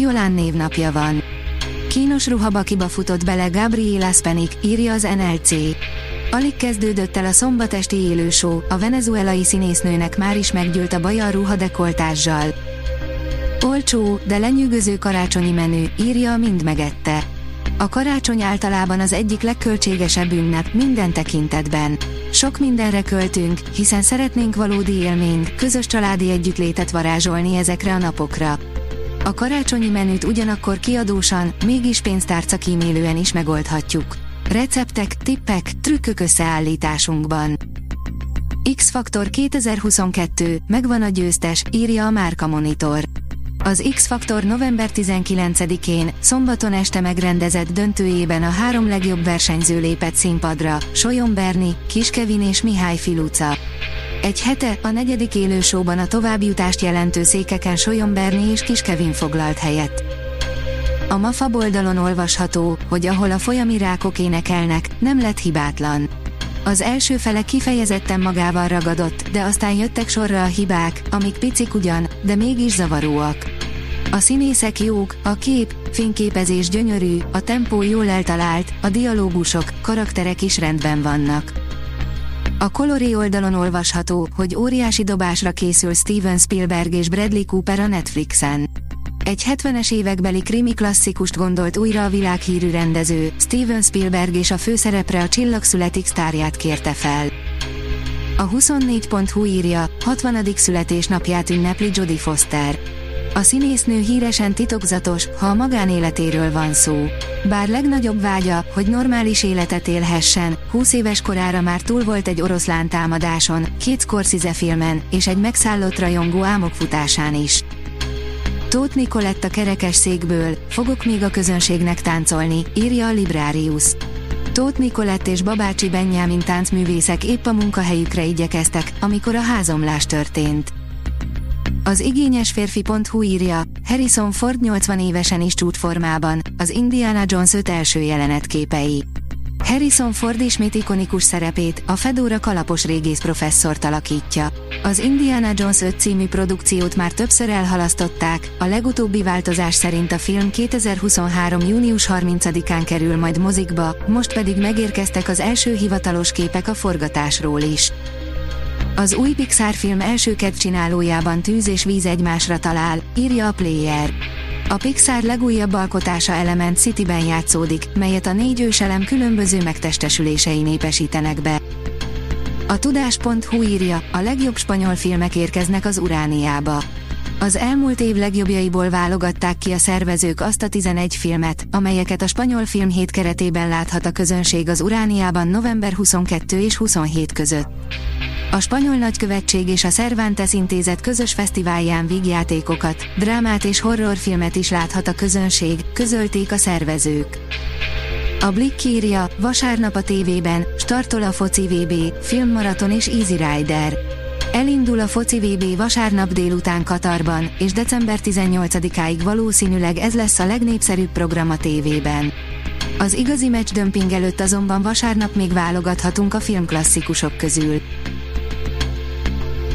Jolán névnapja van. Kínos ruhabakiba futott bele Gabriela Spenik, írja az NLC. Alig kezdődött el a szombatesti élősó, a venezuelai színésznőnek már is meggyűlt a baja a ruhadekoltással. Olcsó, de lenyűgöző karácsonyi menü, írja a Mind megette. A karácsony általában az egyik legköltségesebb ünnep minden tekintetben. Sok mindenre költünk, hiszen szeretnénk valódi élményt, közös családi együttlétet varázsolni ezekre a napokra. A karácsonyi menüt ugyanakkor kiadósan, mégis pénztárca kímélően is megoldhatjuk. Receptek, tippek, trükkök összeállításunkban. X-Faktor 2022, megvan a győztes, írja a Márka Monitor. Az X-Faktor november 19-én, szombaton este megrendezett döntőjében a három legjobb versenyző lépett színpadra, Solyon Berni, Kis Kevin és Mihály Filuca. Egy hete, a negyedik élősóban a továbbjutást jelentő székeken Solyon Berni és Kis Kevin foglalt helyet. A MAFA oldalon olvasható, hogy ahol a folyami rákok énekelnek, nem lett hibátlan. Az első fele kifejezetten magával ragadott, de aztán jöttek sorra a hibák, amik picik ugyan, de mégis zavaróak. A színészek jók, a kép, fényképezés gyönyörű, a tempó jól eltalált, a dialógusok, karakterek is rendben vannak. A Colori oldalon olvasható, hogy óriási dobásra készül Steven Spielberg és Bradley Cooper a Netflixen. Egy 70-es évekbeli krimi klasszikust gondolt újra a világhírű rendező, Steven Spielberg és a főszerepre a Csillagszületik sztárját kérte fel. A 24.hu írja, 60. születésnapját ünnepli Jodie Foster. A színésznő híresen titokzatos, ha a magánéletéről van szó. Bár legnagyobb vágya, hogy normális életet élhessen, 20 éves korára már túl volt egy oroszlán támadáson, két Scorsese filmen, és egy megszállott rajongó álmokfutásán is. Tóth Nikoletta kerekes székből, fogok még a közönségnek táncolni, írja a Librarius. Tóth Nikolett és Babácsi Benyámin táncművészek épp a munkahelyükre igyekeztek, amikor a házomlás történt. Az igényes férfi.hu írja, Harrison Ford 80 évesen is csúcsformában, az Indiana Jones 5 első jelenetképei. Harrison Ford ismét ikonikus szerepét, a Fedora kalapos régész professzort alakítja. Az Indiana Jones 5 című produkciót már többször elhalasztották, a legutóbbi változás szerint a film 2023. június 30-án kerül majd mozikba, most pedig megérkeztek az első hivatalos képek a forgatásról is. Az új Pixar film első csinálójában tűz és víz egymásra talál, írja a Player. A Pixar legújabb alkotása Element Cityben játszódik, melyet a négy őselem különböző megtestesülései népesítenek be. A tudás.hu írja, a legjobb spanyol filmek érkeznek az Urániába. Az elmúlt év legjobbjaiból válogatták ki a szervezők azt a 11 filmet, amelyeket a spanyol film hét keretében láthat a közönség az Urániában november 22 és 27 között. A spanyol nagykövetség és a Cervantes intézet közös fesztiválján vígjátékokat, drámát és horrorfilmet is láthat a közönség, közölték a szervezők. A Blick írja, vasárnap a tévében, startol a foci VB, filmmaraton és Easy Rider. Elindul a foci VB vasárnap délután Katarban, és december 18-áig valószínűleg ez lesz a legnépszerűbb program a tévében. Az igazi meccs dömping előtt azonban vasárnap még válogathatunk a filmklasszikusok közül.